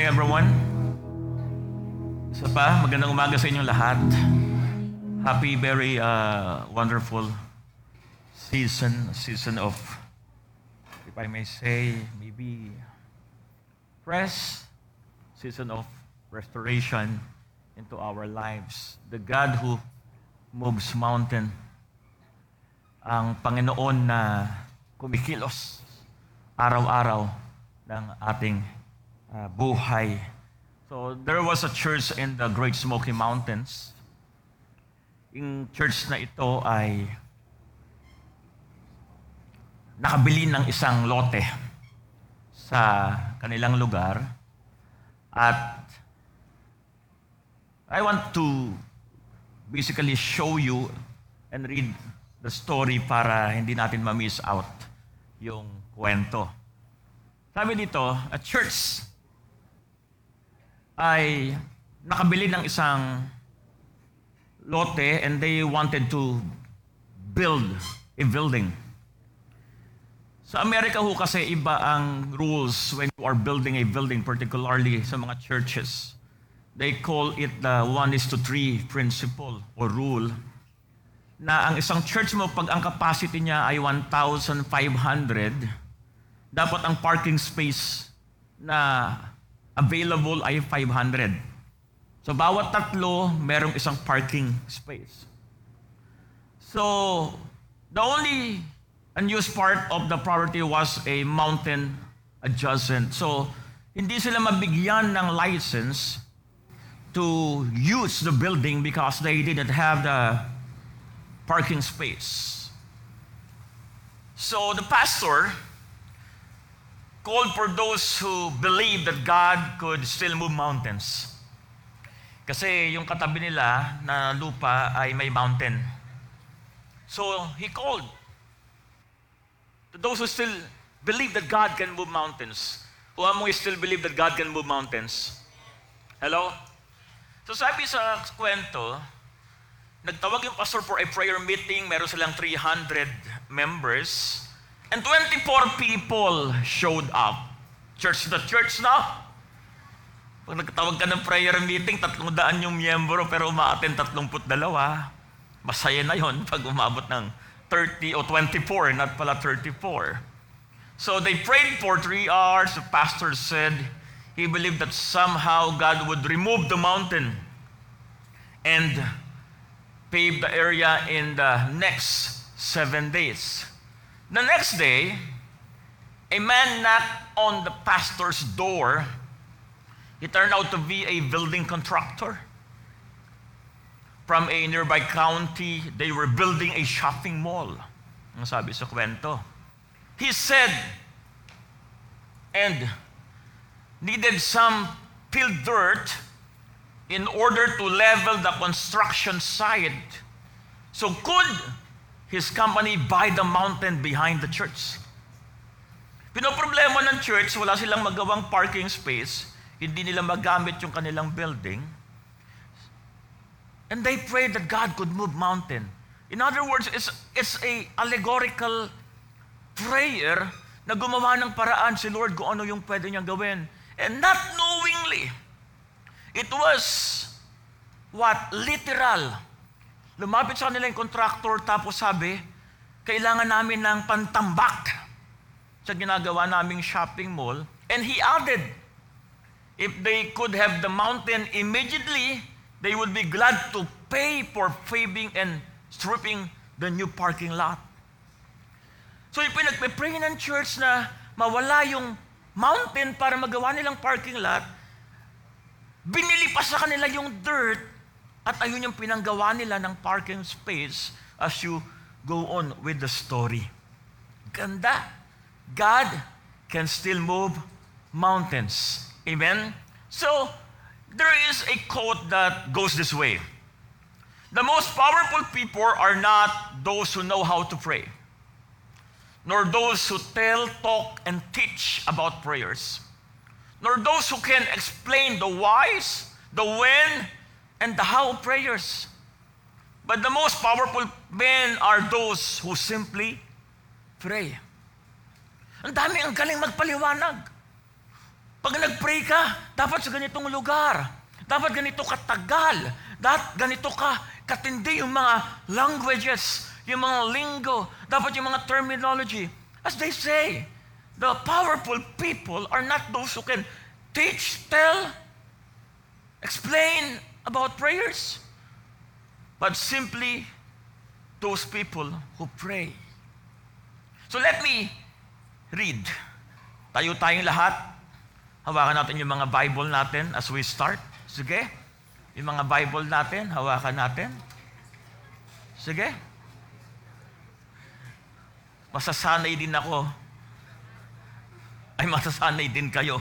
morning, everyone. Isa pa, magandang umaga sa inyong lahat. Happy, very uh, wonderful season, season of, if I may say, maybe fresh season of restoration into our lives. The God who moves mountain, ang Panginoon na kumikilos araw-araw ng ating uh, buhay. So there was a church in the Great Smoky Mountains. Yung church na ito ay nakabili ng isang lote sa kanilang lugar at I want to basically show you and read the story para hindi natin ma-miss out yung kwento. Sabi dito, a church ay nakabili ng isang lote and they wanted to build a building. Sa Amerika ho kasi iba ang rules when you are building a building, particularly sa mga churches. They call it the one is to three principle or rule na ang isang church mo, pag ang capacity niya ay 1,500, dapat ang parking space na available ay 500. So bawat tatlo, merong isang parking space. So, the only unused part of the property was a mountain adjacent. So, hindi sila mabigyan ng license to use the building because they didn't have the parking space. So the pastor called for those who believe that God could still move mountains. Kasi yung katabi nila na lupa ay may mountain. So he called to those who still believe that God can move mountains. Who among you still believe that God can move mountains? Hello? So sabi sa kwento, Nagtawag yung pastor for a prayer meeting. Meron silang 300 members. And 24 people showed up. Church the church na. Pag nagtawag ka ng prayer meeting, tatlong daan yung miyembro pero umaaten 32. Masaya na yon pag umabot ng 30 o 24, not pala 34. So they prayed for three hours. The pastor said he believed that somehow God would remove the mountain and pave the area in the next seven days. The next day, a man knocked on the pastor's door. He turned out to be a building contractor. From a nearby county, they were building a shopping mall. Ang sabi sa kwento. He said, and needed some filled dirt in order to level the construction site. So could his company buy the mountain behind the church? Pinoproblema ng church, wala silang magawang parking space, hindi nila magamit yung kanilang building. And they prayed that God could move mountain. In other words, it's, it's a allegorical prayer na gumawa ng paraan si Lord kung ano yung pwede niyang gawin. And not knowingly, It was what? Literal. Lumapit sa kanila yung contractor tapos sabi, kailangan namin ng pantambak sa ginagawa naming shopping mall. And he added, if they could have the mountain immediately, they would be glad to pay for paving and stripping the new parking lot. So ipinagpipray ng church na mawala yung mountain para magawa nilang parking lot, Binili pa sa kanila yung dirt at ayun yung pinanggawa nila ng parking space as you go on with the story. Ganda. God can still move mountains. Amen? So, there is a quote that goes this way. The most powerful people are not those who know how to pray, nor those who tell, talk, and teach about prayers nor those who can explain the whys, the when, and the how prayers. But the most powerful men are those who simply pray. Ang dami ang galing magpaliwanag. Pag nag-pray ka, dapat sa ganitong lugar. Dapat ganito katagal. Dapat ganito ka katindi yung mga languages, yung mga lingo, dapat yung mga terminology. As they say, the powerful people are not those who can teach, tell, explain about prayers, but simply those people who pray. So let me read. Tayo tayong lahat. Hawakan natin yung mga Bible natin as we start. Sige. Yung mga Bible natin, hawakan natin. Sige. Masasanay din ako. Ay, masasanay din kayo.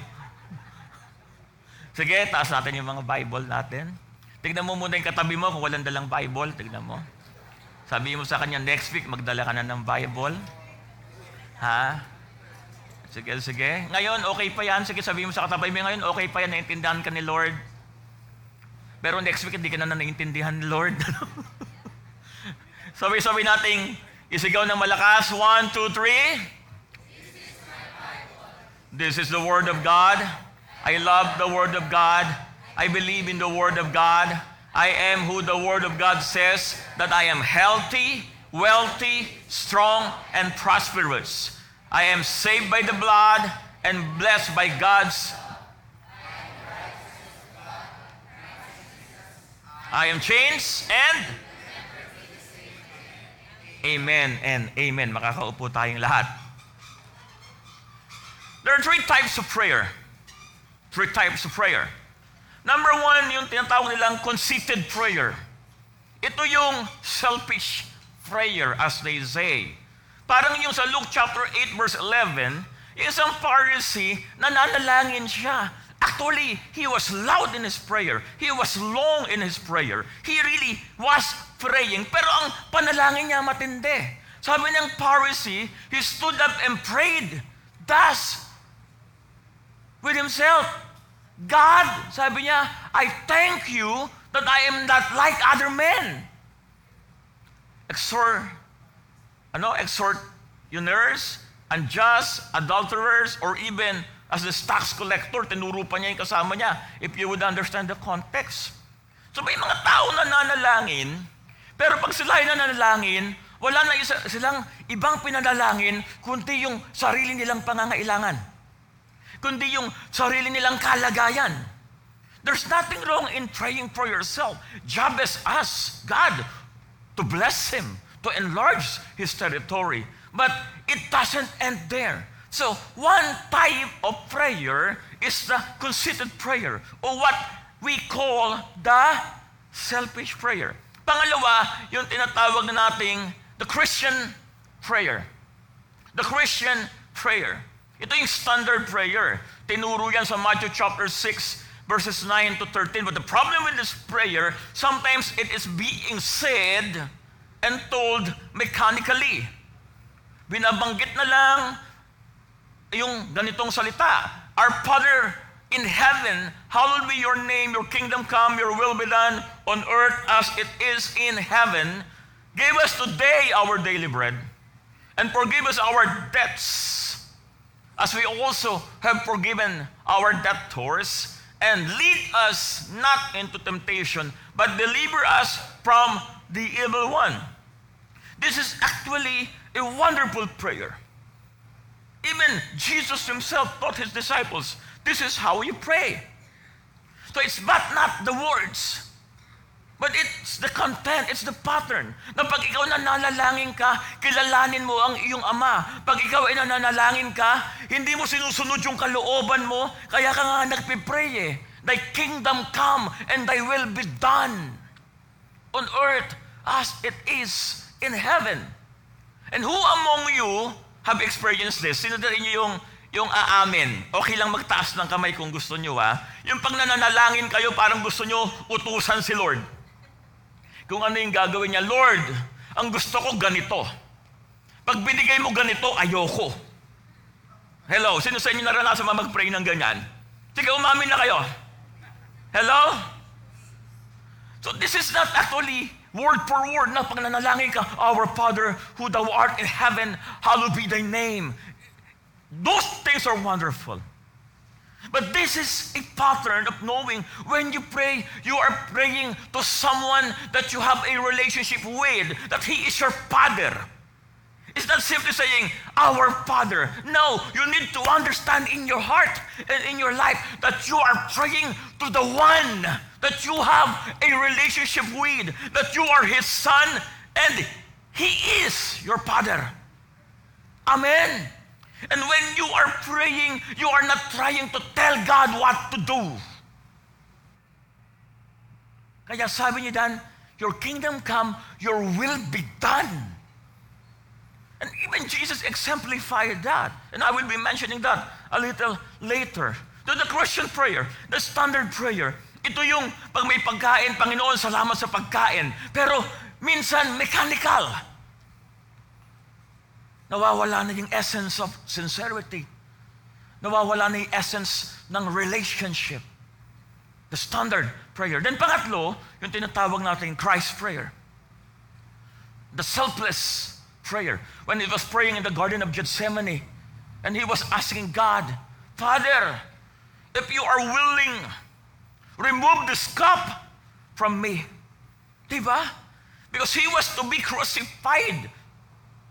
Sige, taas natin yung mga Bible natin. Tignan mo muna yung katabi mo kung walang dalang Bible. Tignan mo. Sabi mo sa kanya, next week, magdala ka na ng Bible. Ha? Sige, sige. Ngayon, okay pa yan. Sige, sabihin mo sa katabi mo ngayon, okay pa yan, naintindihan ka ni Lord. Pero next week, hindi ka na naintindihan ni Lord. Sabi-sabi nating, isigaw ng malakas. One, two, three. This is the Word of God. I love the Word of God. I believe in the Word of God. I am who the Word of God says that I am healthy, wealthy, strong, and prosperous. I am saved by the blood and blessed by God's. I am changed and Amen and amen. Makakaupo tayong lahat. There are three types of prayer. Three types of prayer. Number one, yung tinatawag nilang conceited prayer. Ito yung selfish prayer, as they say. Parang yung sa Luke chapter 8 verse 11, isang Pharisee, nananalangin siya. Actually, he was loud in his prayer. He was long in his prayer. He really was praying. Pero ang panalangin niya matindi. Sabi ng Pharisee, he stood up and prayed. Thus, with himself, God, sabi niya, I thank you that I am not like other men. Exhort, ano, exhort uners, unjust, adulterers, or even as the tax collector, tinuro pa niya yung kasama niya, if you would understand the context. So may mga tao na nanalangin, pero pag sila ay nanalangin, wala na isa, silang ibang pinanalangin, kundi yung sarili nilang pangangailangan. Kundi yung sarili nilang kalagayan. There's nothing wrong in praying for yourself. Jabez asked God to bless him, to enlarge his territory. But it doesn't end there. So, one type of prayer is the conceited prayer, or what we call the selfish prayer. Pangalawa, yung tinatawag na nating the Christian prayer. The Christian prayer. Ito yung standard prayer. Tinuro yan sa Matthew chapter 6, verses 9 to 13. But the problem with this prayer, sometimes it is being said and told mechanically. Binabanggit na lang yung ganitong salita. Our Father in heaven, hallowed be your name, your kingdom come, your will be done on earth as it is in heaven. Give us today our daily bread, and forgive us our debts, as we also have forgiven our debtors. And lead us not into temptation, but deliver us from the evil one. This is actually a wonderful prayer. Even Jesus himself taught his disciples, this is how you pray. So it's but not the words, but it's the content, it's the pattern. Na pag ikaw nananalangin ka, kilalanin mo ang iyong ama. Pag ikaw ay nananalangin ka, hindi mo sinusunod yung kalooban mo, kaya ka nga nagpipray eh. Thy kingdom come and thy will be done on earth as it is in heaven. And who among you have experienced this? Sino rin niyo yung, yung aamin? Okay lang magtaas ng kamay kung gusto niyo ha. Yung pag nananalangin kayo, parang gusto niyo utusan si Lord. Kung ano yung gagawin niya, Lord, ang gusto ko ganito. Pag binigay mo ganito, ayoko. Hello, sino sa inyo naranasan ba mag-pray ng ganyan? Sige, umamin na kayo. Hello? So this is not actually word for word na pag nanalangin ka, Our Father who thou art in heaven, hallowed be thy name. Those things are wonderful. But this is a pattern of knowing when you pray, you are praying to someone that you have a relationship with, that He is your Father. It's not simply saying, Our Father. No, you need to understand in your heart and in your life that you are praying to the one that you have a relationship with, that you are His Son, and He is your Father. Amen. And when you are praying, you are not trying to tell God what to do. Kaya sabi niya dan, Your kingdom come, your will be done. And even Jesus exemplified that. And I will be mentioning that a little later. To the Christian prayer, the standard prayer, ito yung pag may pagkain, Panginoon, salamat sa pagkain. Pero minsan mechanical. Nawawala na yung essence of sincerity. Nawawala na yung essence ng relationship. The standard prayer. Then pangatlo, yung tinatawag natin Christ prayer. The selfless prayer. When he was praying in the Garden of Gethsemane, and he was asking God, Father, if you are willing, remove this cup from me. Diba? Because he was to be crucified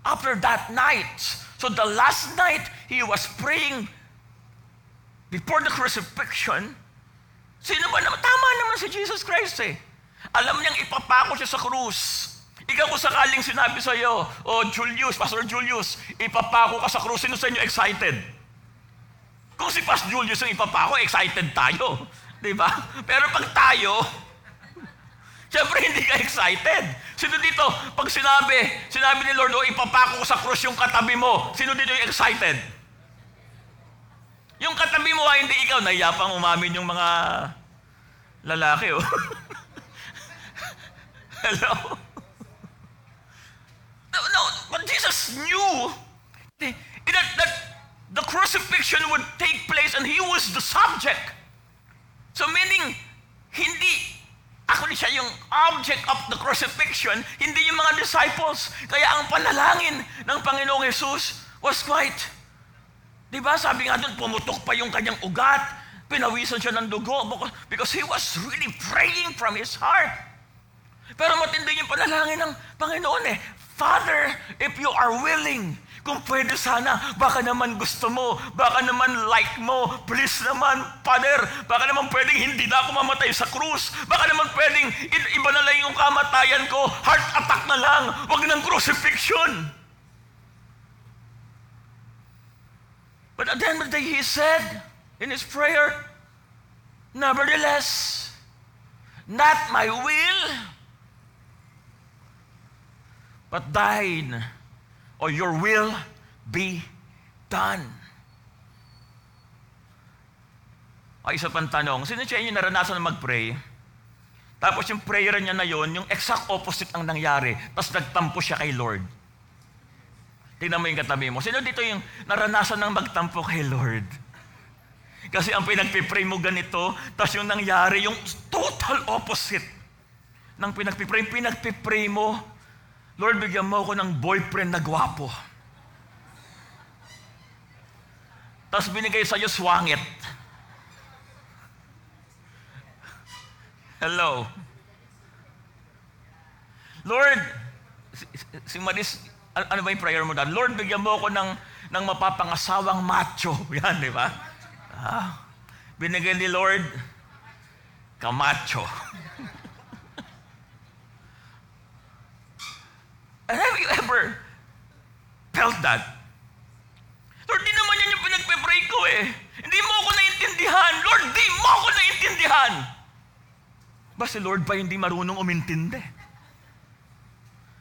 after that night. So the last night he was praying before the crucifixion. Sino ba naman? Tama naman si Jesus Christ eh. Alam niyang ipapako siya sa krus. Ikaw kung sakaling sinabi sa iyo, oh Julius, Pastor Julius, ipapako ka sa krus, sino sa inyo excited? Kung si Pastor Julius ang ipapako, excited tayo. Di ba? Pero pag tayo, Siyempre, hindi ka excited. Sino dito, pag sinabi, sinabi ni Lord, oh, ipapako ko sa krus yung katabi mo, sino dito yung excited? Yung katabi mo, hindi ikaw, naiyapang umamin yung mga lalaki, oh. Hello? No, no, but Jesus knew that, that the crucifixion would take place and he was the subject. So meaning, hindi Actually, siya yung object of the crucifixion, hindi yung mga disciples. Kaya ang panalangin ng Panginoong Jesus was quite, di ba, sabi nga doon, pumutok pa yung kanyang ugat, pinawisan siya ng dugo because he was really praying from his heart. Pero matindi yung panalangin ng Panginoon eh, Father, if you are willing, kung pwede sana, baka naman gusto mo, baka naman like mo, please naman, Father, baka naman pwedeng hindi na ako mamatay sa krus, baka naman pwedeng iba na lang yung kamatayan ko, heart attack na lang, wag ng crucifixion. But at the end of the day, he said in his prayer, Nevertheless, not my will, but thine or your will be done. Ay, isa pang tanong, sino siya inyo naranasan na mag-pray? Tapos yung prayer niya na yon, yung exact opposite ang nangyari. Tapos nagtampo siya kay Lord. Tingnan mo yung katabi mo. Sino dito yung naranasan ng magtampo kay Lord? Kasi ang pinagpipray mo ganito, tapos yung nangyari, yung total opposite ng pinagpipray. Pinagpipray mo, Lord, bigyan mo ako ng boyfriend na gwapo. Tapos binigay sa iyo swangit. Hello. Lord, si, si Maris, ano ba yung prayer mo dad? Lord, bigyan mo ako ng, ng mapapangasawang macho. Yan, di ba? Ah, binigay ni Lord, kamacho. Have you ever felt that? Lord, di naman yan yung pinagpe-pray ko eh. Hindi mo ako naintindihan. Lord, di mo ako naintindihan. Ba si Lord pa hindi marunong umintindi?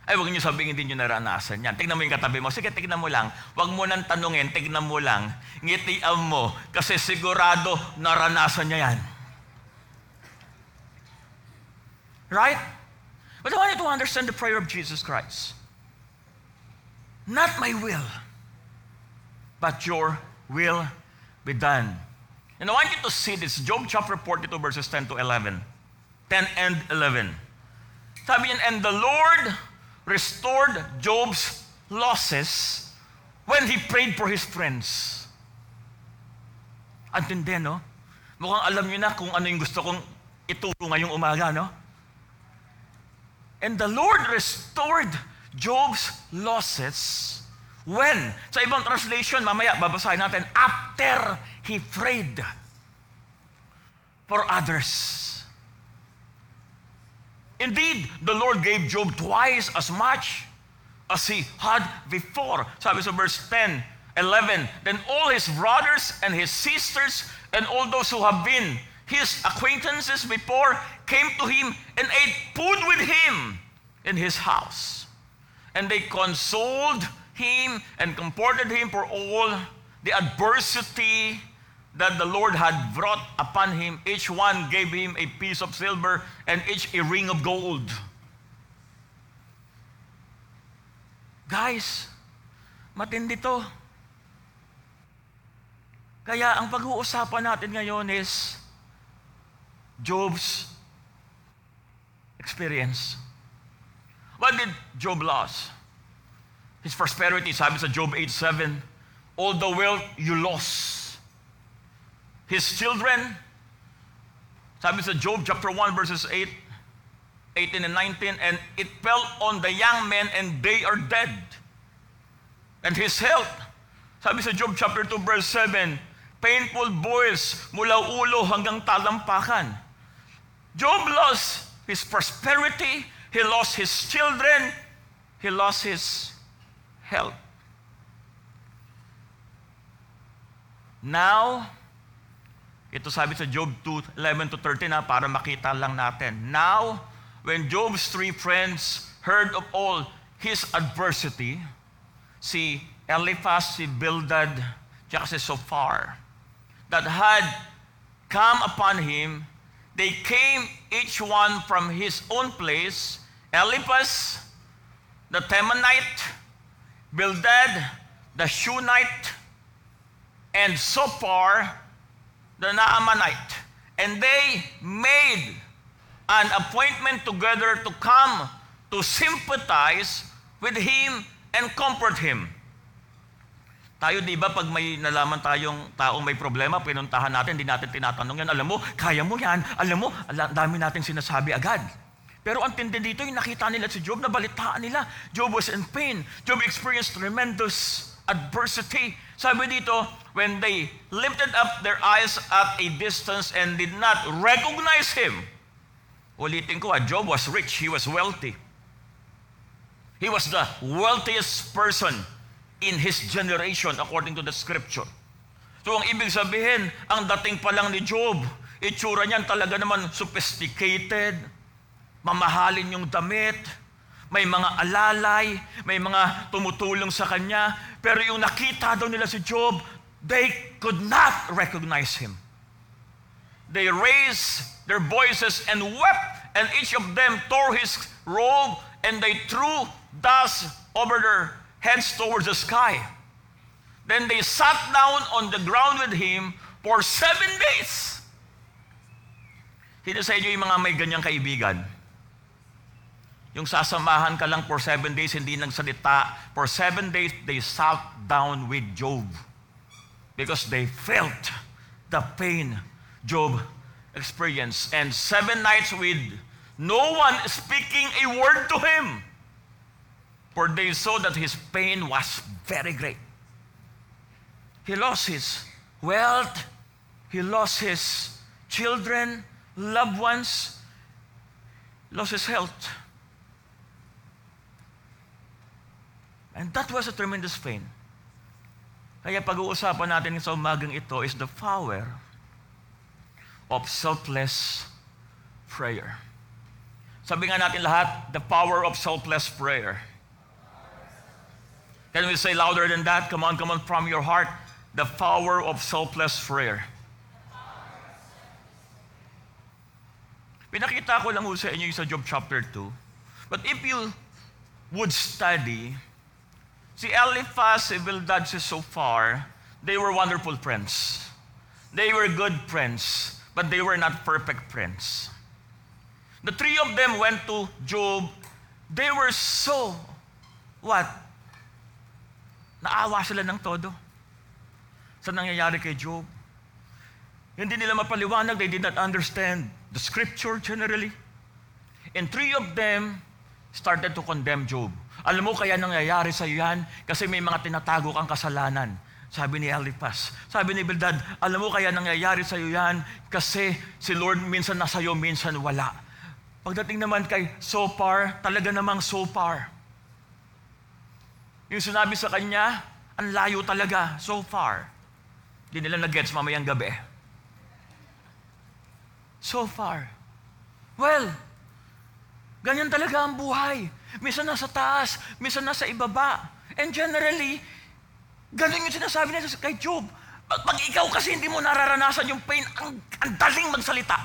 Ay, huwag niyo sabihin hindi niyo naranasan yan. Tignan mo yung katabi mo. Sige, tignan mo lang. Huwag mo nang tanungin, tignan mo lang. Ngitian mo. Kasi sigurado naranasan niya yan. Right? But I want you to understand the prayer of Jesus Christ. Not my will, but your will be done. And I want you to see this. Job chapter 42, verses 10 to 11. 10 and 11. Sabi niyan, and the Lord restored Job's losses when he prayed for his friends. Antindi, no? Mukhang alam niyo na kung ano yung gusto kong ituro ngayong umaga, no? And the Lord restored Job's losses when? Sa ibang translation, mamaya babasahin natin, after he prayed for others. Indeed, the Lord gave Job twice as much as he had before. Sabi sa verse 10, 11, Then all his brothers and his sisters and all those who have been his acquaintances before came to him and ate food with him in his house. And they consoled him and comforted him for all the adversity that the Lord had brought upon him. Each one gave him a piece of silver and each a ring of gold. Guys, matindi to. Kaya ang pag-uusapan natin ngayon is Job's experience. What did Job lose? His prosperity, sabi sa Job 8.7, all the wealth you lost. His children, sabi sa Job chapter 1 verses 8, 18 and 19, and it fell on the young men and they are dead. And his health, sabi sa Job chapter 2 verse 7, painful boils mula ulo hanggang talampakan. Job lost his prosperity, he lost his children, he lost his health. Now, ito sabi sa Job 2, 11 to 13 na para makita lang natin. Now, when Job's three friends heard of all his adversity, si Eliphaz, si Bildad, tsaka si Sophar, that had come upon him, they came each one from his own place. Eliphaz, the Temanite, Bildad, the Shunite, and Sophar, the Naamanite. And they made an appointment together to come to sympathize with him and comfort him. Tayo, di ba, pag may nalaman tayong taong may problema, pinuntahan natin, hindi natin tinatanong yan. Alam mo, kaya mo yan. Alam mo, ala, dami natin sinasabi agad. Pero ang tindi dito, yung nakita nila si Job, nabalitaan nila. Job was in pain. Job experienced tremendous adversity. Sabi dito, when they lifted up their eyes at a distance and did not recognize him. Ulitin ko, ah, Job was rich. He was wealthy. He was the wealthiest person in his generation according to the scripture. So ang ibig sabihin, ang dating pa lang ni Job, itsura niyan talaga naman sophisticated, mamahalin yung damit, may mga alalay, may mga tumutulong sa kanya, pero yung nakita daw nila si Job, they could not recognize him. They raised their voices and wept, and each of them tore his robe, and they threw dust over their heads towards the sky. Then they sat down on the ground with him for seven days. Sino sa inyo yung mga may ganyang kaibigan? Yung sasamahan ka lang for seven days, hindi nagsalita. For seven days, they sat down with Job. Because they felt the pain Job experienced. And seven nights with no one speaking a word to him. For they saw that his pain was very great. He lost his wealth, he lost his children, loved ones, lost his health. And that was a tremendous pain. Kaya pag-uusapan natin sa umagang ito is the power of selfless prayer. Sabi nga natin lahat, the power of selfless prayer. Can we say louder than that? Come on, come on, from your heart. The power of selfless prayer. Pinakita ko lang ho sa inyo sa Job chapter 2. But if you would study, si Eliphaz, si Bildad, si Sophar, they were wonderful friends. They were good friends, but they were not perfect friends. The three of them went to Job. They were so, what? Naawa sila ng todo sa nangyayari kay Job. Hindi nila mapaliwanag. They did not understand the scripture generally. And three of them started to condemn Job. Alam mo kaya nangyayari sa yan? Kasi may mga tinatago kang kasalanan. Sabi ni Eliphaz. Sabi ni Bildad, alam mo kaya nangyayari sa iyo yan? Kasi si Lord minsan nasa iyo, minsan wala. Pagdating naman kay so far, talaga namang so far. Yung sinabi sa kanya, ang layo talaga, so far. Hindi nila nag-gets mamayang gabi. So far. Well, ganyan talaga ang buhay. Minsan nasa taas, minsan nasa ibaba. And generally, ganun yung sinasabi nila kay Job. Pag, pag ikaw kasi hindi mo nararanasan yung pain, ang, ang daling magsalita.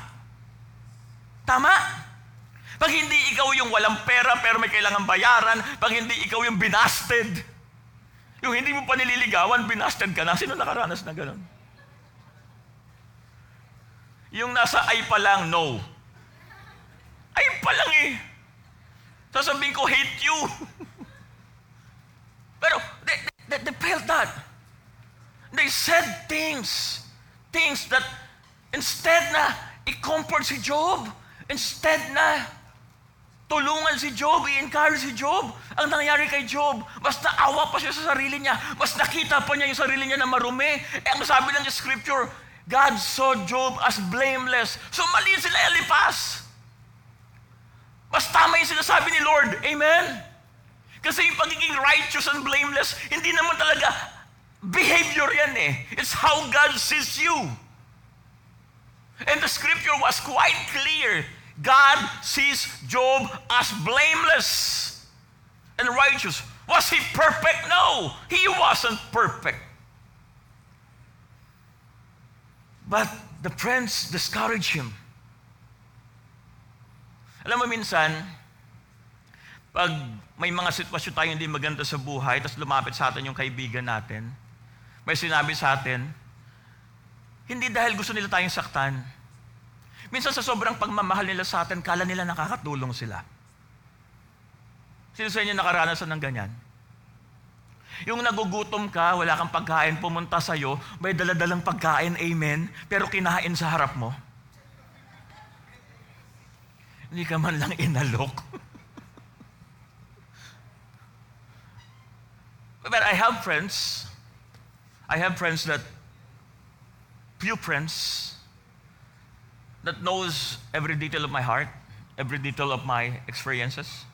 Tama? Pag hindi ikaw yung walang pera pero may kailangan bayaran, pag hindi ikaw yung binasted, yung hindi mo pa nililigawan, binasted ka na. Sino nakaranas na ganun? Yung nasa ay pa lang, no. Ay pa lang eh. Sasabihin ko, hate you. pero they, they, they felt that. They said things. Things that instead na i-comfort si Job, instead na tulungan si Job, i-encourage si Job. Ang nangyari kay Job, mas naawa pa siya sa sarili niya, mas nakita pa niya yung sarili niya na marumi. Eh, ang sabi ng scripture, God saw Job as blameless. So mali sila Eliphaz. Mas tama yung sinasabi ni Lord. Amen? Kasi yung pagiging righteous and blameless, hindi naman talaga behavior yan eh. It's how God sees you. And the scripture was quite clear. God sees Job as blameless and righteous. Was he perfect? No, he wasn't perfect. But the friends discouraged him. Alam mo minsan, pag may mga sitwasyon tayo hindi maganda sa buhay, tapos lumapit sa atin yung kaibigan natin, may sinabi sa atin, hindi dahil gusto nila tayong saktan, Minsan sa sobrang pagmamahal nila sa atin, kala nila nakakatulong sila. Sino sa inyo nakaranasan ng ganyan? Yung nagugutom ka, wala kang pagkain, pumunta sa'yo, may daladalang pagkain, amen, pero kinain sa harap mo. Hindi ka man lang inalok. But I have friends, I have friends that, few friends, that knows every detail of my heart, every detail of my experiences.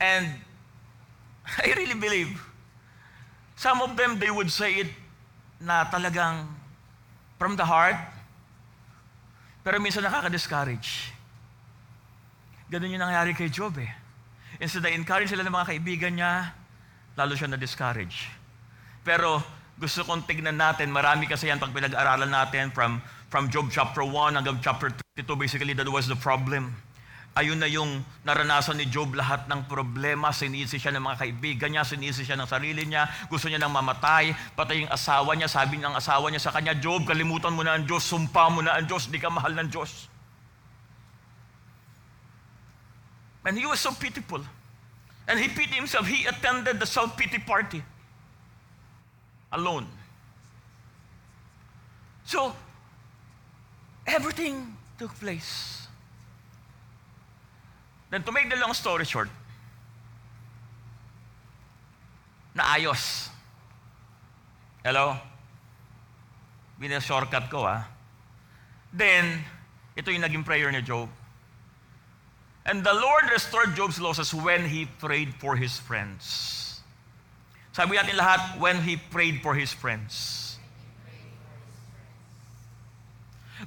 And I really believe some of them they would say it na talagang from the heart, pero minsan nakaka-discourage. Ganun yung nangyari kay Job eh. Instead na encourage sila ng mga kaibigan niya, lalo siya na-discourage. Pero gusto kong tignan natin, marami kasi yan pag pinag-aralan natin from from Job chapter 1 hanggang chapter 32, basically that was the problem. Ayun na yung naranasan ni Job lahat ng problema. Sinisi siya ng mga kaibigan niya, sinisi siya ng sarili niya, gusto niya nang mamatay, patay yung asawa niya, sabi ng asawa niya sa kanya, Job, kalimutan mo na ang Diyos, sumpa mo na ang Diyos, di ka mahal ng Diyos. And he was so pitiful. And he pitied himself. He attended the self-pity party. Alone. So, Everything took place. Then to make the long story short, naayos. Hello? Binashortcut ko ah. Then, ito yung naging prayer ni Job. And the Lord restored Job's losses when he prayed for his friends. Sabi natin lahat, when he prayed for his friends.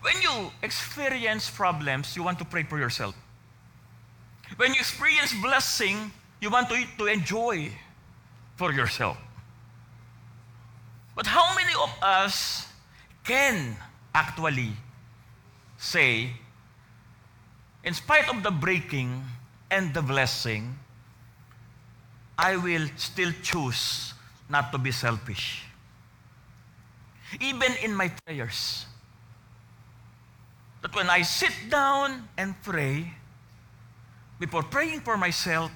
When you experience problems, you want to pray for yourself. When you experience blessing, you want to, to enjoy for yourself. But how many of us can actually say, in spite of the breaking and the blessing, I will still choose not to be selfish. Even in my prayers, that when I sit down and pray, before praying for myself,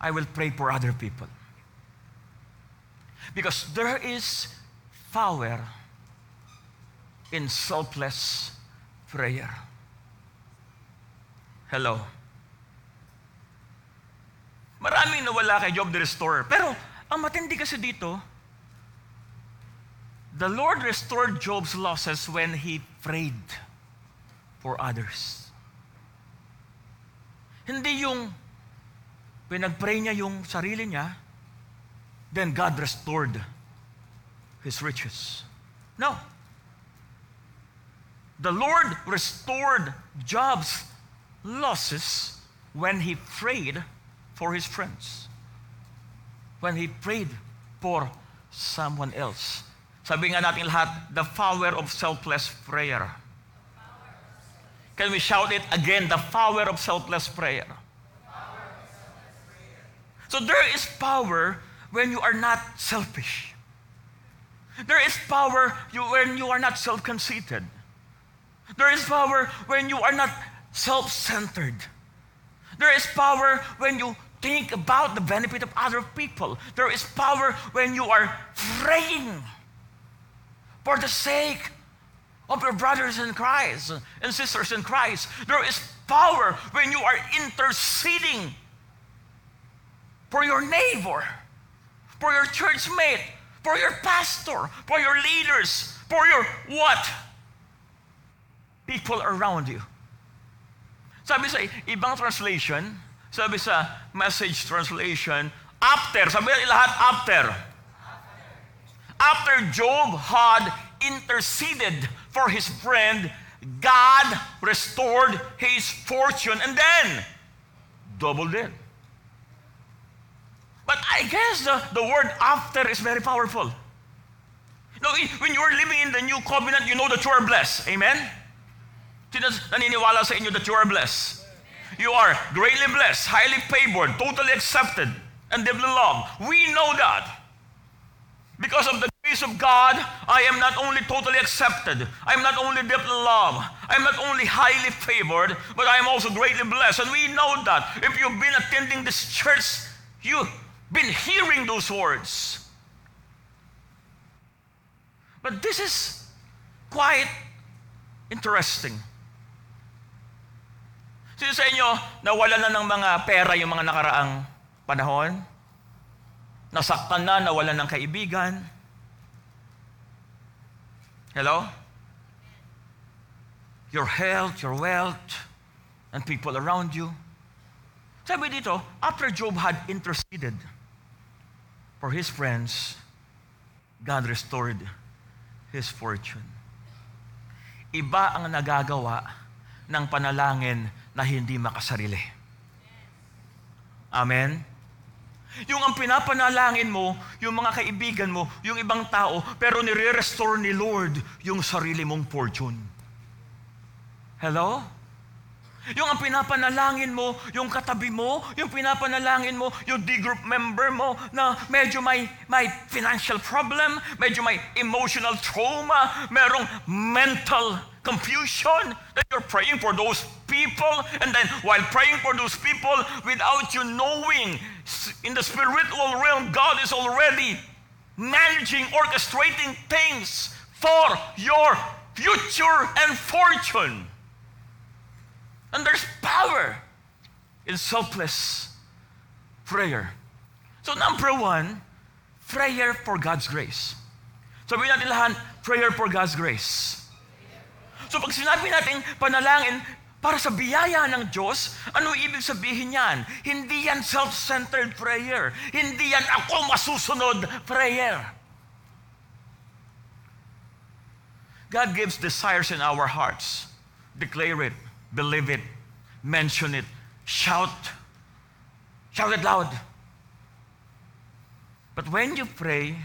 I will pray for other people. Because there is power in selfless prayer. Hello. Maraming nawala kay Job the Restorer. Pero, ang matindi kasi dito, the Lord restored Job's losses when he prayed for others. Hindi yung pinag-pray niya yung sarili niya, then God restored his riches. No. The Lord restored Job's losses when he prayed for his friends. When he prayed for someone else. Sabi nga natin lahat, the power of selfless prayer. Can we shout it again? The power of selfless prayer. So there is power when you are not selfish. There is power when you are not self conceited. There is power when you are not self centered. There is power when you think about the benefit of other people. There is power when you are praying for the sake of your brothers in Christ and sisters in Christ. There is power when you are interceding for your neighbor, for your church mate, for your pastor, for your leaders, for your what? People around you. Sabi sa ibang translation, sabi sa message translation, after, sabi lahat after. After Job had interceded for his friend, God restored his fortune and then doubled it. But I guess the, the word after is very powerful. Know, when you are living in the new covenant, you know that you are blessed. Amen? Naniniwala sa inyo that you are blessed? You are greatly blessed, highly favored, totally accepted, and deeply loved. We know that. Because of the grace of God, I am not only totally accepted, I am not only deeply loved, I am not only highly favored, but I am also greatly blessed. And we know that. If you've been attending this church, you've been hearing those words. But this is quite interesting. Sino sa inyo, nawala na ng mga pera yung mga nakaraang panahon? Nasaktan na, nawala ng kaibigan? Hello? Your health, your wealth, and people around you. Sabi dito, after Job had interceded for his friends, God restored his fortune. Iba ang nagagawa ng panalangin na hindi makasarili. Amen? Yung ang pinapanalangin mo, yung mga kaibigan mo, yung ibang tao, pero nire-restore ni Lord yung sarili mong fortune. Hello? Yung ang pinapanalangin mo, yung katabi mo, yung pinapanalangin mo, yung D-group member mo na medyo may, may financial problem, medyo may emotional trauma, merong mental confusion, that you're praying for those people, and then while praying for those people, without you knowing, in the spiritual realm, God is already managing, orchestrating things for your future and fortune. And there's power in selfless prayer. So number one, prayer for God's grace. so Sabihin natin lahat, prayer for God's grace. So pag sinabi natin panalangin para sa biyaya ng Diyos, ano ibig sabihin yan? Hindi yan self-centered prayer. Hindi yan ako masusunod prayer. God gives desires in our hearts. Declare it, believe it, mention it, shout. Shout it loud. But when you pray,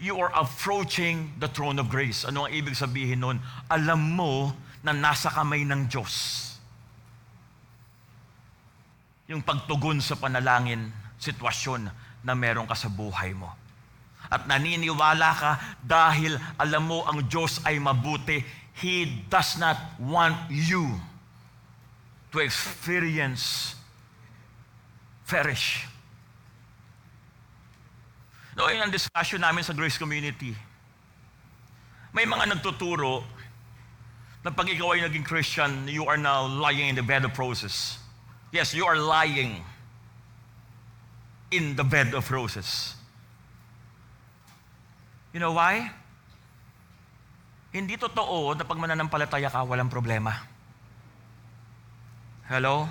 you are approaching the throne of grace. Ano ang ibig sabihin nun? Alam mo na nasa kamay ng Diyos. Yung pagtugon sa panalangin, sitwasyon na meron ka sa buhay mo. At naniniwala ka dahil alam mo ang Diyos ay mabuti. He does not want you to experience perish. Noong ang discussion namin sa Grace Community, May mga nagtuturo na pag ikaw ay naging Christian, you are now lying in the bed of roses. Yes, you are lying in the bed of roses. You know why? Hindi totoo na pag mananampalataya ka, walang problema. Hello?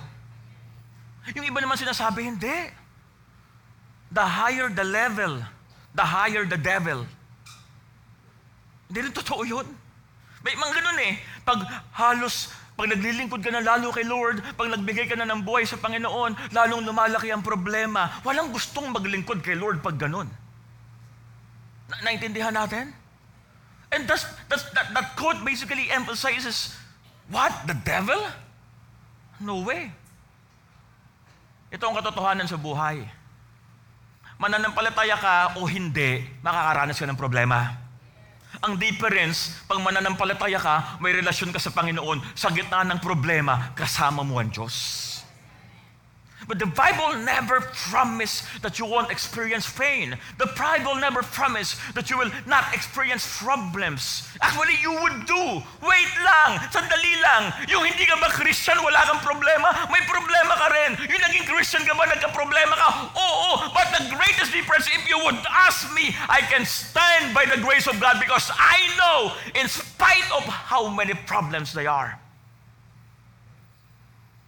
Yung iba naman sinasabi, hindi. The higher the level, the higher the devil. Hindi rin totoo yun. May mga ganun eh. Pag halos, pag naglilingkod ka na lalo kay Lord, pag nagbigay ka na ng buhay sa Panginoon, lalong lumalaki ang problema. Walang gustong maglingkod kay Lord pag ganun. Na- naintindihan natin? And that's, that's, that, that quote basically emphasizes, what? The devil? No way. Ito ang katotohanan sa buhay. Mananampalataya ka o hindi, makakaranas ka ng problema. Ang difference, pag mananampalataya ka, may relasyon ka sa Panginoon, sa gitna ng problema, kasama mo ang Diyos. But the Bible never promised that you won't experience pain. The Bible never promised that you will not experience problems. Actually, you would do. Wait lang, sandali lang. Yung hindi ka ba Christian, wala kang problema, may problema ka rin. Yung naging Christian ka ba, nagka-problema ka? Oo, but the greatest difference, if you would ask me, I can stand by the grace of God because I know, in spite of how many problems they are,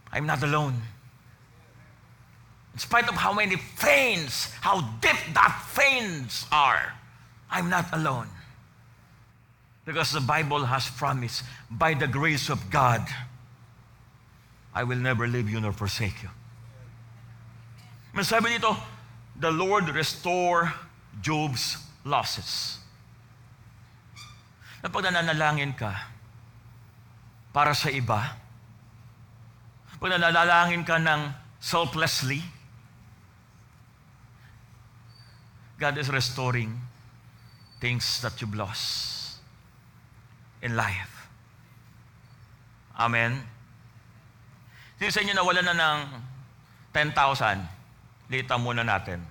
I'm not alone. In spite of how many veins, how deep that veins are, I'm not alone. Because the Bible has promised, by the grace of God, I will never leave you nor forsake you. Masabi dito, the Lord restore Job's losses. Na pag nananalangin ka para sa iba, pag nananalangin ka ng selflessly, God is restoring things that you've lost in life. Amen. Sino sa inyo nawala na ng 10,000? Lita muna natin.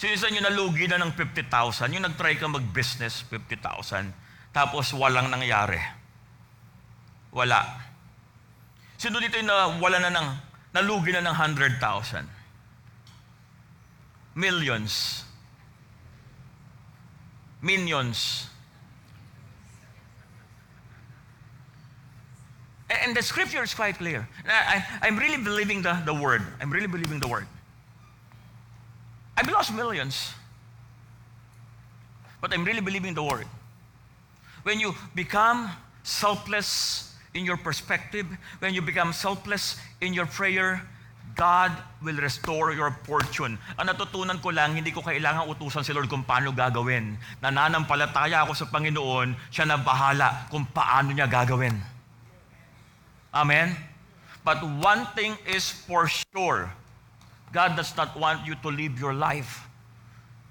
Sino sa inyo nalugi na ng 50,000? Yung nag-try ka mag-business, 50,000. Tapos walang nangyari. Wala. Sino dito yung nawala na ng, nalugi na ng 100,000? Millions minions. And the scripture is quite clear. I, am really believing the, the word. I'm really believing the word. I've lost millions. But I'm really believing the word. When you become selfless in your perspective, when you become selfless in your prayer, God will restore your fortune. Ang natutunan ko lang, hindi ko kailangan utusan si Lord kung paano gagawin. Nananampalataya ako sa Panginoon, siya na bahala kung paano niya gagawin. Amen? But one thing is for sure, God does not want you to live your life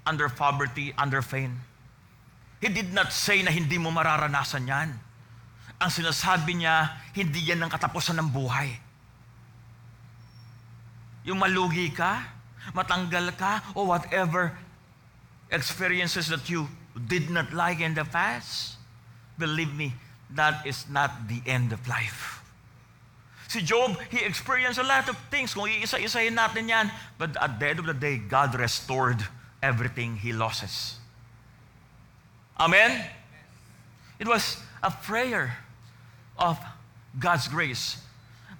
under poverty, under pain. He did not say na hindi mo mararanasan yan. Ang sinasabi niya, hindi yan ang katapusan ng buhay. Yung malugi ka, matanggal ka, or whatever experiences that you did not like in the past, believe me, that is not the end of life. Si Job, he experienced a lot of things. Kung iisa-isahin natin yan, but at the end of the day, God restored everything he loses. Amen? It was a prayer of God's grace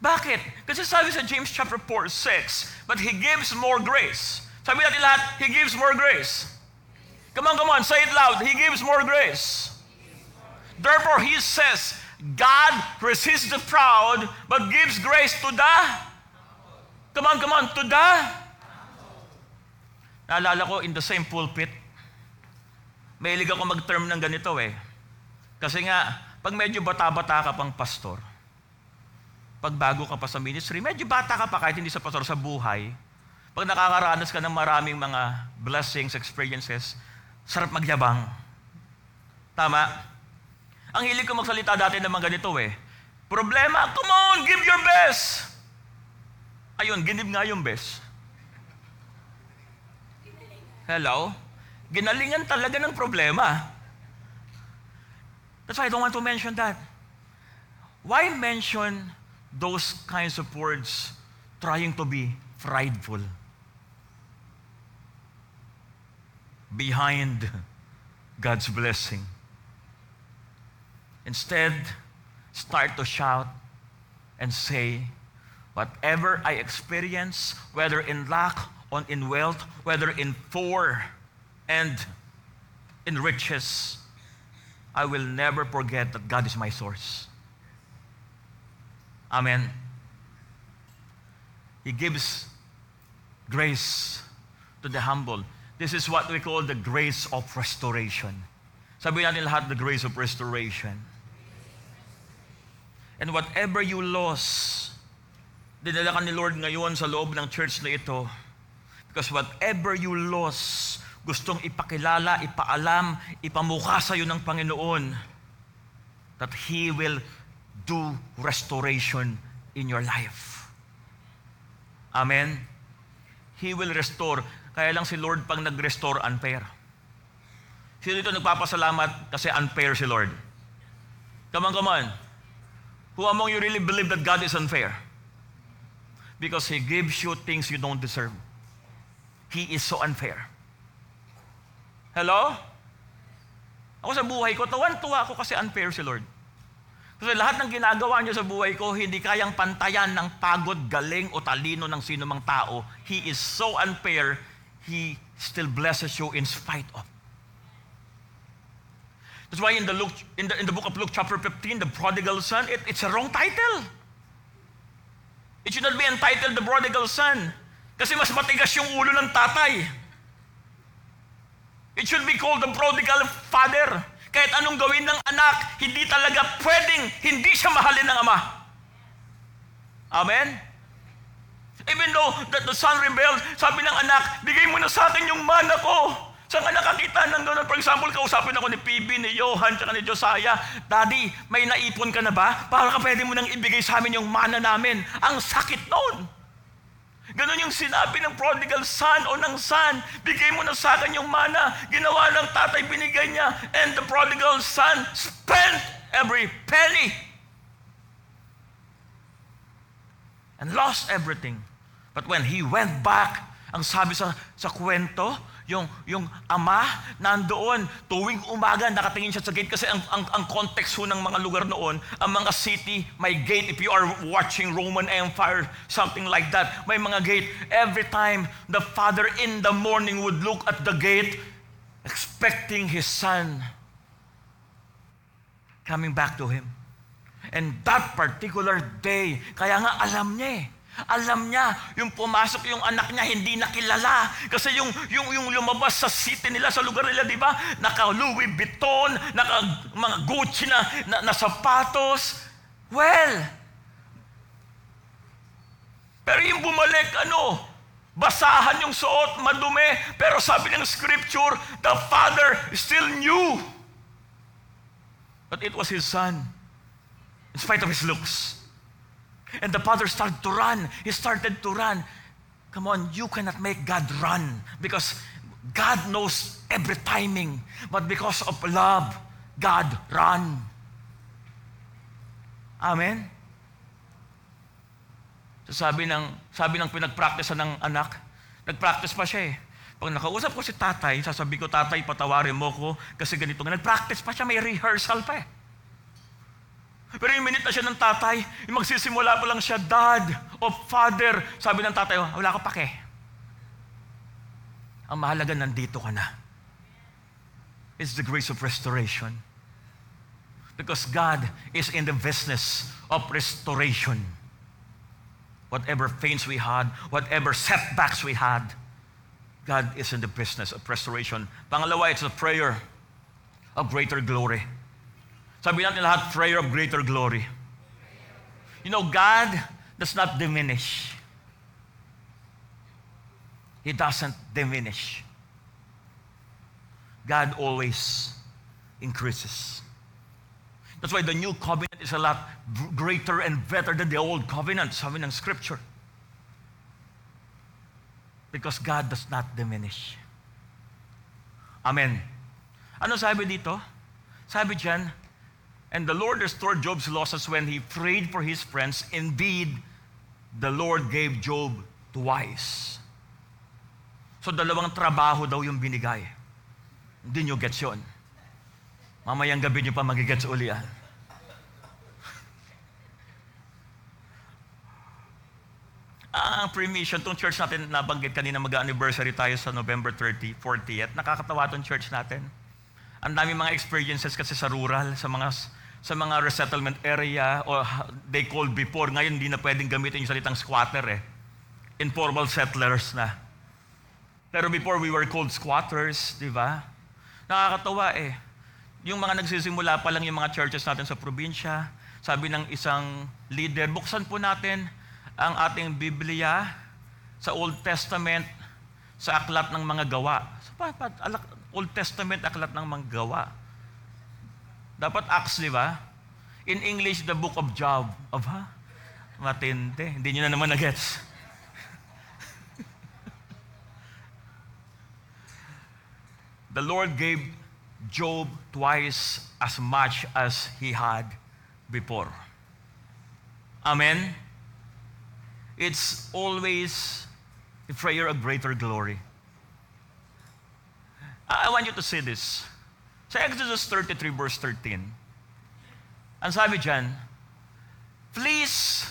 bakit? Kasi sabi sa James chapter 4, 6, but He gives more grace. Sabi natin lahat, He gives more grace. Come on, come on, say it loud. He gives more grace. Therefore, He says, God resists the proud, but gives grace to the... Come on, come on, to the... Naalala ko, in the same pulpit, may ako mag-term ng ganito eh. Kasi nga, pag medyo bata-bata ka pang pastor, pag bago ka pa sa ministry, medyo bata ka pa kahit hindi sa pastor sa buhay, pag nakakaranas ka ng maraming mga blessings, experiences, sarap magyabang. Tama? Ang hilig ko magsalita dati mga ganito eh. Problema, come on, give your best. Ayun, ginib nga yung best. Hello? Ginalingan talaga ng problema. That's why I don't want to mention that. Why mention those kinds of words trying to be prideful? Behind God's blessing. Instead, start to shout and say, whatever I experience, whether in lack or in wealth, whether in poor and in riches, I will never forget that God is my source. Amen. He gives grace to the humble. This is what we call the grace of restoration. Sabi natin lahat, the grace of restoration. And whatever you lost, dinala ka ni Lord ngayon sa loob ng church na ito. Because whatever you lost, gustong ipakilala, ipaalam, ipamukha sa iyo ng Panginoon that He will do restoration in your life. Amen? He will restore. Kaya lang si Lord pag nag-restore, unfair. Sino dito nagpapasalamat kasi unfair si Lord? Come on, come on. Who among you really believe that God is unfair? Because He gives you things you don't deserve. He is so unfair. Hello? Ako sa buhay ko, tawan-tuwa ako kasi unfair si Lord. Kasi lahat ng ginagawa niyo sa buhay ko, hindi kayang pantayan ng pagod, galing o talino ng sino mang tao. He is so unfair, He still blesses you in spite of. That's why in the, Luke, in the, in the book of Luke chapter 15, the prodigal son, it, it's a wrong title. It should not be entitled the prodigal son. Kasi mas matigas yung ulo ng tatay. It should be called the prodigal father. Kahit anong gawin ng anak, hindi talaga pwedeng hindi siya mahalin ng ama. Amen? Even though that the son rebelled, sabi ng anak, bigay mo na sa akin yung mana ko. Saan ka nakakita ng gano'n? For example, kausapin ako ni PB, ni Johan, tsaka ni Josiah. Daddy, may naipon ka na ba? Para ka pwede mo nang ibigay sa amin yung mana namin. Ang sakit noon. Ganon yung sinabi ng prodigal son o ng son, bigay mo na sa akin yung mana. Ginawa ng tatay, binigay niya. And the prodigal son spent every penny. And lost everything. But when he went back, ang sabi sa, sa kwento, yung, yung ama nandoon, tuwing umaga, nakatingin siya sa gate kasi ang, ang, ang context ho ng mga lugar noon, ang mga city, may gate. If you are watching Roman Empire, something like that, may mga gate. Every time the father in the morning would look at the gate, expecting his son coming back to him. And that particular day, kaya nga alam niya eh, alam niya, yung pumasok yung anak niya, hindi nakilala. Kasi yung, yung, yung lumabas sa city nila, sa lugar nila, di ba? Naka Louis Vuitton, naka mga Gucci na, na, na sapatos. Well, pero yung bumalik, ano? Basahan yung suot, madumi. Pero sabi ng scripture, the father still knew. But it was his son. In spite of his looks. And the father started to run. He started to run. Come on, you cannot make God run because God knows every timing. But because of love, God run. Amen? So sabi ng, sabi ng pinagpractice ng anak, nagpractice pa siya eh. Pag nakausap ko si tatay, sasabi ko, tatay, patawarin mo ko kasi ganito. Nagpractice pa siya, may rehearsal pa eh. Pero yung minute na siya ng tatay, yung magsisimula pa lang siya, dad o father, sabi ng tatay, wala ka pake. Ang mahalaga, nandito ka na. It's the grace of restoration. Because God is in the business of restoration. Whatever pains we had, whatever setbacks we had, God is in the business of restoration. Pangalawa, it's a prayer of greater glory. Sabi natin lahat, prayer of greater glory. You know, God does not diminish. He doesn't diminish. God always increases. That's why the new covenant is a lot greater and better than the old covenant, sabi ng scripture. Because God does not diminish. Amen. Ano sabi dito? Sabi dyan, And the Lord restored Job's losses when he prayed for his friends. Indeed, the Lord gave Job twice. So dalawang trabaho daw yung binigay. Hindi nyo gets yun. Mamayang gabi nyo pa magigets uli yan. Ang pre-mission, itong church natin, nabanggit kanina mag-anniversary tayo sa November 30, 40th. Nakakatawa itong church natin. Ang dami mga experiences kasi sa rural, sa mga sa mga resettlement area, or they called before. Ngayon, hindi na pwedeng gamitin yung salitang squatter eh. Informal settlers na. Pero before, we were called squatters, di ba? Nakakatawa eh. Yung mga nagsisimula pa lang yung mga churches natin sa probinsya, sabi ng isang leader, buksan po natin ang ating Biblia sa Old Testament sa aklat ng mga gawa. So, Old Testament, aklat ng mga gawa. Dapat Acts, di ba? In English, the book of Job. Ha? Matindi. Hindi nyo na naman na-gets. the Lord gave Job twice as much as he had before. Amen? It's always a prayer of greater glory. I want you to see this. Sa Exodus 33 verse 13, ang sabi dyan, Please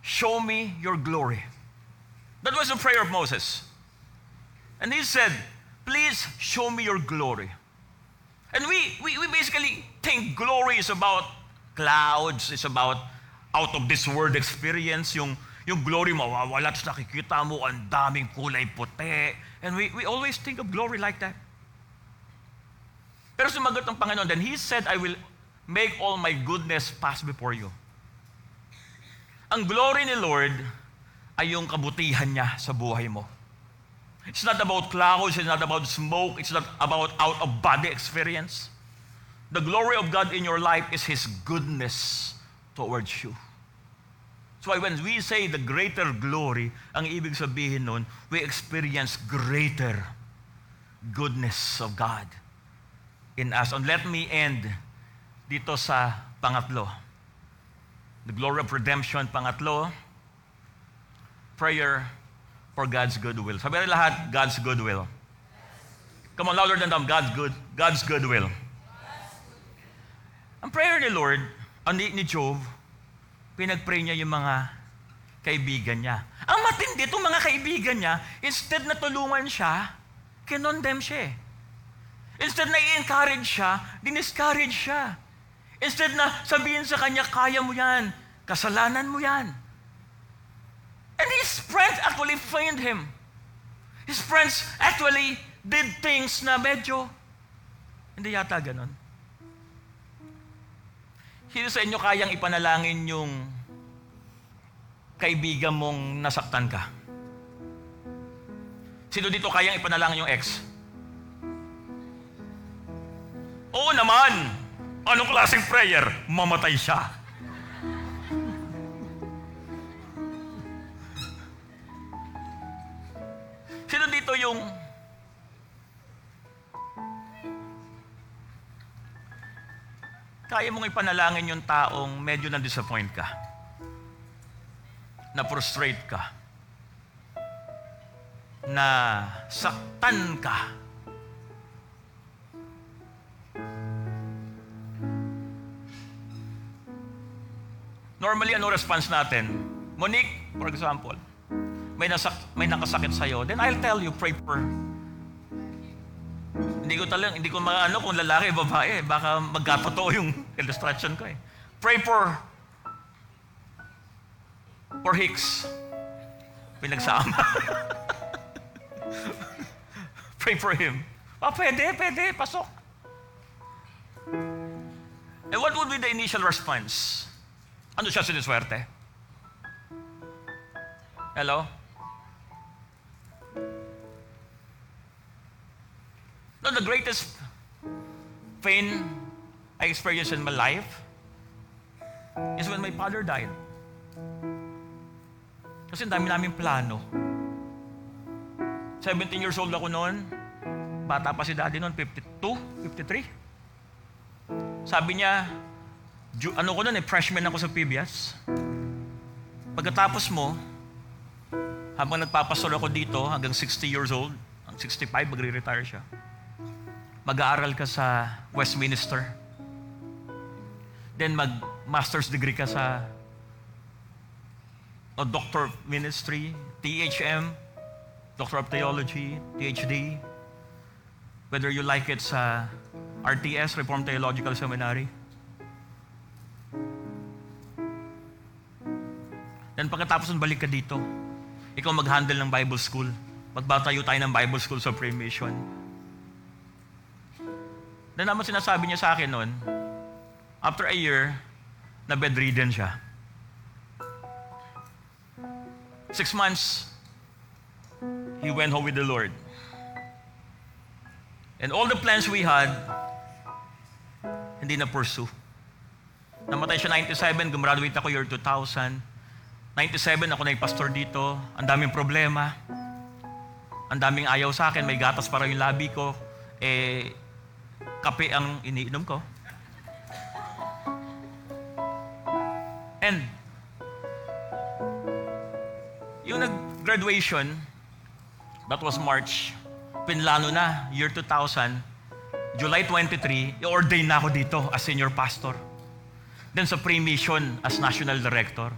show me your glory. That was the prayer of Moses. And he said, Please show me your glory. And we, we, we basically think glory is about clouds, it's about out of this world experience, yung, yung glory mawawala, tapos nakikita mo ang daming kulay puti. And we, we always think of glory like that. Pero sumagot ng Panginoon, then He said, I will make all my goodness pass before you. Ang glory ni Lord ay yung kabutihan niya sa buhay mo. It's not about clouds, it's not about smoke, it's not about out-of-body experience. The glory of God in your life is His goodness towards you. So when we say the greater glory, ang ibig sabihin nun, we experience greater goodness of God in us. And let me end dito sa pangatlo. The glory of redemption, pangatlo, prayer for God's goodwill. Sabi rin lahat, God's goodwill. Come on, louder than them, God's good, God's goodwill. Ang prayer ni Lord, ni, ni Job, pinag-pray niya yung mga kaibigan niya. Ang matindi itong mga kaibigan niya, instead na tulungan siya, kinondemn siya eh. Instead na i-encourage siya, diniscourage siya. Instead na sabihin sa kanya, kaya mo yan, kasalanan mo yan. And his friends actually find him. His friends actually did things na medyo, hindi yata ganon. Sino sa inyo kayang ipanalangin yung kaibigan mong nasaktan ka? Sino dito kayang ipanalangin yung ex? Oo naman! Anong klaseng prayer? Mamatay siya. Sino dito yung kaya mong ipanalangin yung taong medyo na-disappoint ka? Na-frustrate ka? Na saktan ka? Normally, ano response natin? Monique, for example, may, nasak may nakasakit sa'yo, then I'll tell you, pray for hindi ko talang, hindi ko maano kung lalaki, babae. Baka magkatotoo yung illustration ko eh. Pray for for Hicks. Pinagsama. Pray for him. Ah, pwede, pwede, pasok. And what would be the initial response? Ano siya siniswerte? Hello? No, the greatest pain I experienced in my life is when my father died. Kasi ang dami namin plano. 17 years old ako noon. Bata pa si daddy noon, 52, 53. Sabi niya, ano ko nun eh, freshman ako sa PBS. Pagkatapos mo, habang nagpapasol ako dito, hanggang 60 years old, ang 65, magre-retire siya. Mag-aaral ka sa Westminster. Then mag-master's degree ka sa o doctor of ministry, THM, Doctor of Theology, PhD. Whether you like it sa RTS, Reformed Theological Seminary. Then pagkatapos nun, balik ka dito. Ikaw mag-handle ng Bible School. Magbatayo tayo ng Bible School sa Pre-Mission. Then naman sinasabi niya sa akin noon, after a year, na bedridden siya. Six months, he went home with the Lord. And all the plans we had, hindi na pursue. Namatay siya 97, gumraduate ako year 2000. 97, ako na yung pastor dito. Ang daming problema. Ang daming ayaw sa akin. May gatas para yung labi ko. Eh, kape ang iniinom ko. And, yung nag-graduation, that was March, pinlano na, year 2000, July 23, i-ordain na ako dito as senior pastor. Then sa pre-mission as national director.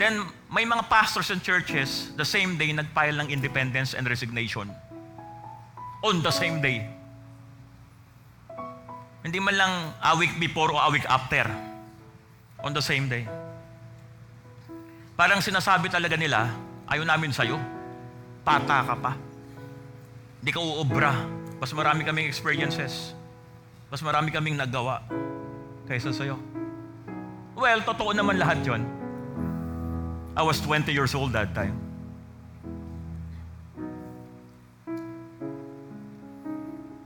Then, may mga pastors and churches, the same day, nag-file ng independence and resignation. On the same day. Hindi man lang a week before o a week after. On the same day. Parang sinasabi talaga nila, ayaw namin sa'yo. Pata ka pa. Hindi ka uubra. Mas marami kaming experiences. Mas marami kaming nagawa kaysa sa'yo. Well, totoo naman lahat yon. I was 20 years old that time.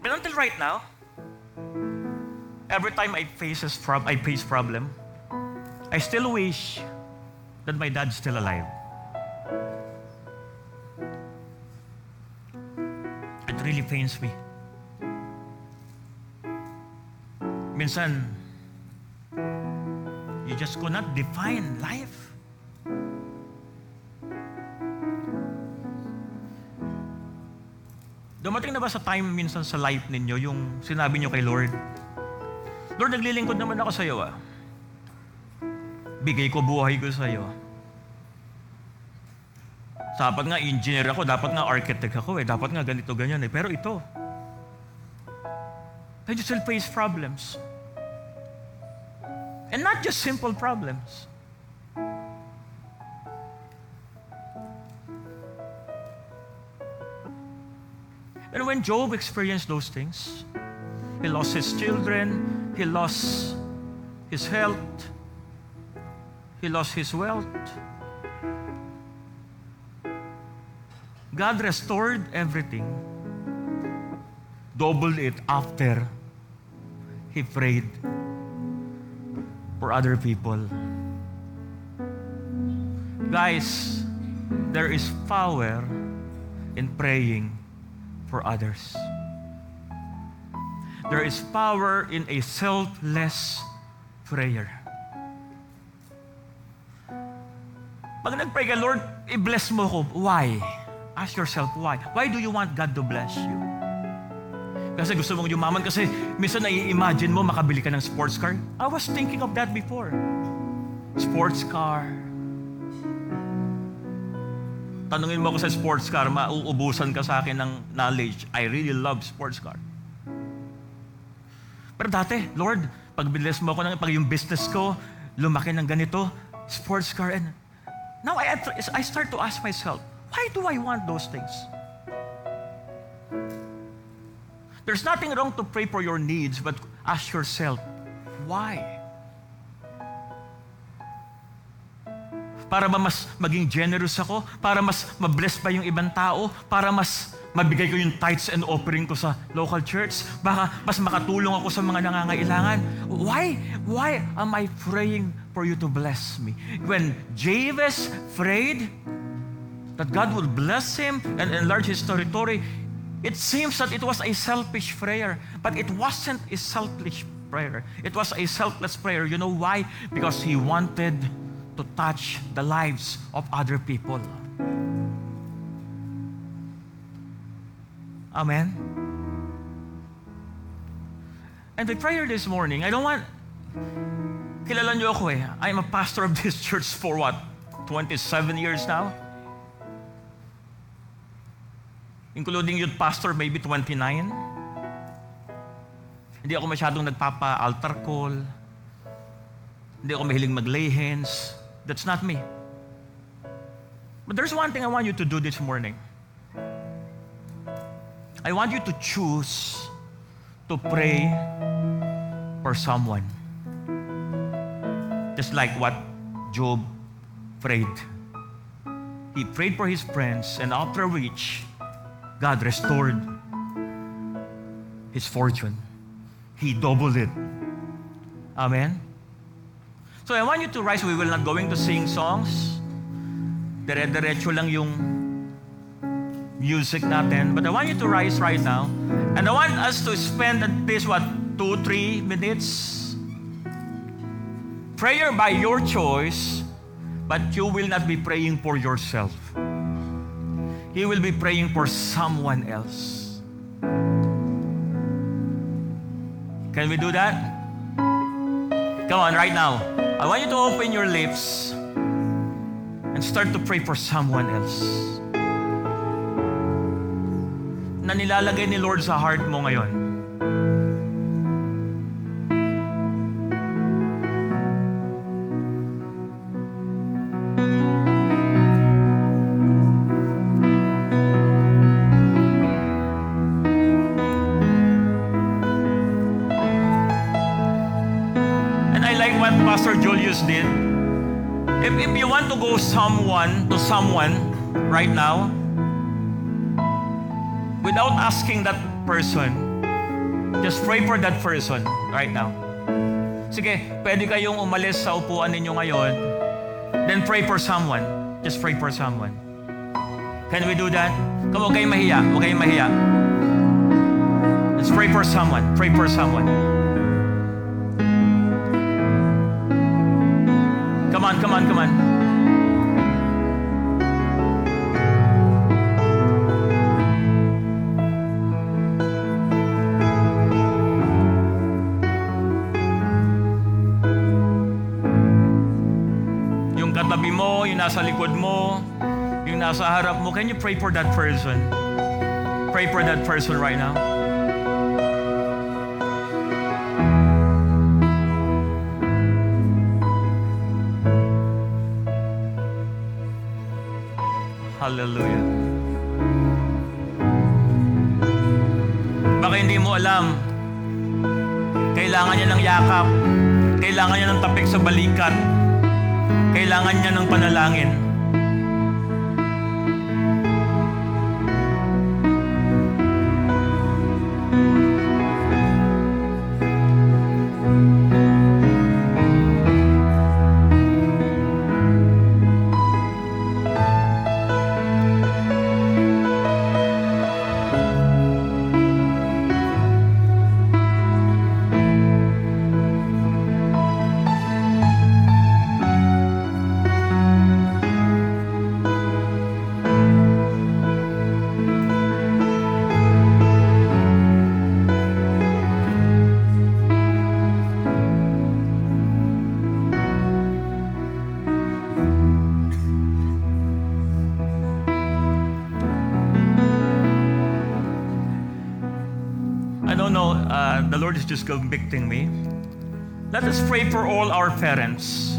But until right now, every time I face, a prob- I face problem, I still wish that my dad's still alive. It really pains me. Minsan, you just cannot define life. Dumating na ba sa time minsan sa life ninyo yung sinabi nyo kay Lord, Lord, naglilingkod naman ako sa iyo ah. Bigay ko buhay ko sa iyo. Dapat nga engineer ako, dapat nga architect ako eh, dapat nga ganito ganyan eh. Pero ito, I just still face problems. And not just simple problems. And when Job experienced those things, he lost his children, he lost his health, he lost his wealth. God restored everything, doubled it after he prayed for other people. Guys, there is power in praying for others. There is power in a selfless prayer. Pag nag-pray ka, Lord, i-bless mo ko. Why? Ask yourself, why? Why do you want God to bless you? Kasi gusto mong yumaman kasi minsan nai-imagine mo makabili ka ng sports car. I was thinking of that before. Sports car. Tanungin mo ako sa sports car, mauubusan ka sa akin ng knowledge. I really love sports car. Pero dati, Lord, pag bilis mo ako ng pag yung business ko, lumaki ng ganito, sports car, and now I, I start to ask myself, why do I want those things? There's nothing wrong to pray for your needs, but ask yourself, why? Para ba mas maging generous ako? Para mas mabless pa yung ibang tao? Para mas mabigay ko yung tithes and offering ko sa local church? Baka mas makatulong ako sa mga nangangailangan? Why? Why am I praying for you to bless me? When Jabez prayed that God would bless him and enlarge his territory, it seems that it was a selfish prayer, but it wasn't a selfish prayer. It was a selfless prayer. You know why? Because he wanted to touch the lives of other people. Amen. And the prayer this morning, I don't want, kilala niyo ako eh. I'm a pastor of this church for what? 27 years now? Including youth pastor, maybe 29. Hindi ako masyadong nagpapa-altar call. Hindi ako mahiling mag-lay hands. That's not me. But there's one thing I want you to do this morning. I want you to choose to pray for someone. Just like what Job prayed. He prayed for his friends, and after which, God restored his fortune. He doubled it. Amen? So I want you to rise. We will not going to sing songs. Dire-diretso lang yung music natin. But I want you to rise right now. And I want us to spend at least, what, two, three minutes? Prayer by your choice, but you will not be praying for yourself. You will be praying for someone else. Can we do that? Come on, right now. I want you to open your lips and start to pray for someone else. Na nilalagay ni Lord sa heart mo ngayon. Like what Pastor Julius did. If, if you want to go someone to someone right now, without asking that person, just pray for that person right now. Sige, pwede kayong umalis sa upuan ninyo ngayon, then pray for someone. Just pray for someone. Can we do that? Come, huwag kayong mahiya. Huwag kayong mahiya. Let's pray for someone. Pray for someone. Come on, come on, come on. Katabi mo, yung nasa likod mo, yung nasa harap mo, can you pray for that person? Pray for that person right now. Hallelujah. Baka hindi mo alam, kailangan niya ng yakap, kailangan niya ng tapik sa balikat, kailangan niya ng panalangin. Just convicting me. Eh. Let us pray for all our parents.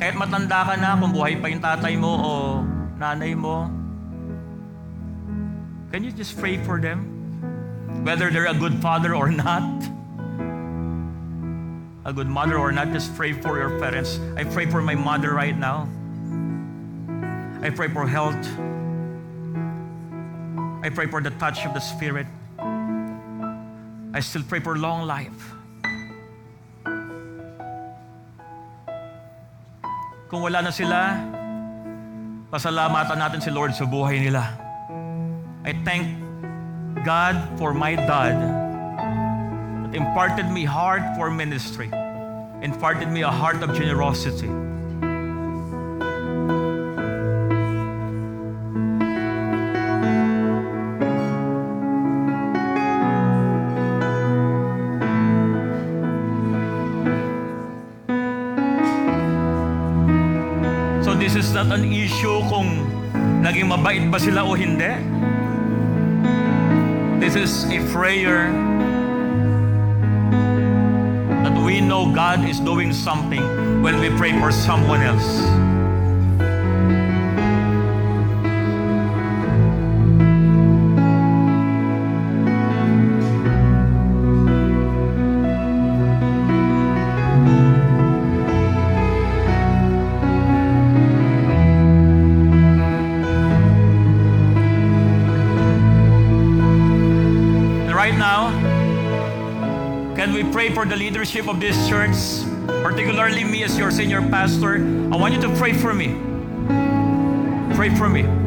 Kahit matanda ka na, kung buhay pa yung tatay mo o nanay mo, can you just pray for them? Whether they're a good father or not, a good mother or not, just pray for your parents. I pray for my mother right now. I pray for health. I pray for the touch of the Spirit. I still pray for long life. Kung wala na sila, pasalamatan natin si Lord sa buhay nila. I thank God for my dad that imparted me heart for ministry, imparted me a heart of generosity. Naging mabait ba sila o hindi. This is a prayer that we know God is doing something when we pray for someone else. For the leadership of this church, particularly me as your senior pastor? I want you to pray for me. Pray for me.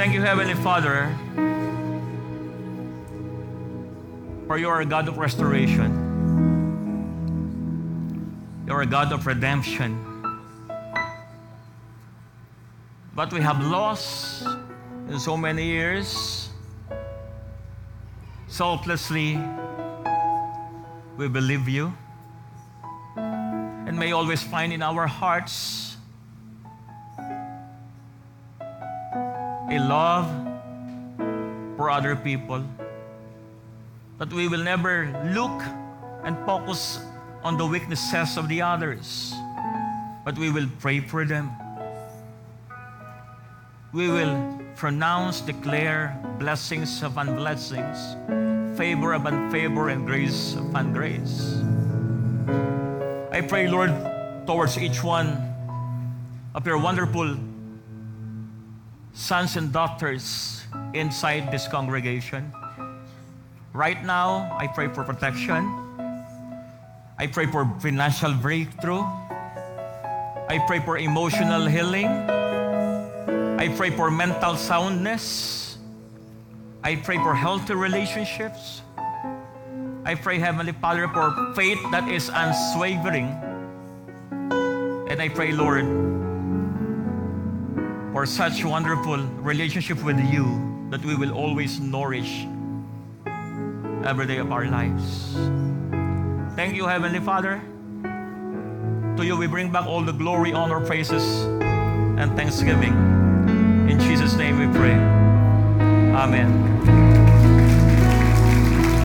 Thank you, Heavenly Father, for you are a God of restoration. You are a God of redemption. But we have lost in so many years. Selflessly, we believe you. And may always find in our hearts a love for other people. That we will never look and focus on the weaknesses of the others, but we will pray for them. We will pronounce, declare blessings upon blessings, favor upon favor, and grace upon grace. I pray, Lord, towards each one of your wonderful sons and daughters inside this congregation. Right now, I pray for protection. I pray for financial breakthrough. I pray for emotional healing. I pray for mental soundness. I pray for healthy relationships. I pray, Heavenly Father, for faith that is unswavering. And I pray, Lord, for such wonderful relationship with you that we will always nourish every day of our lives. Thank you, Heavenly Father. To you we bring back all the glory, honor, praises, and thanksgiving. In Jesus' name we pray. Amen.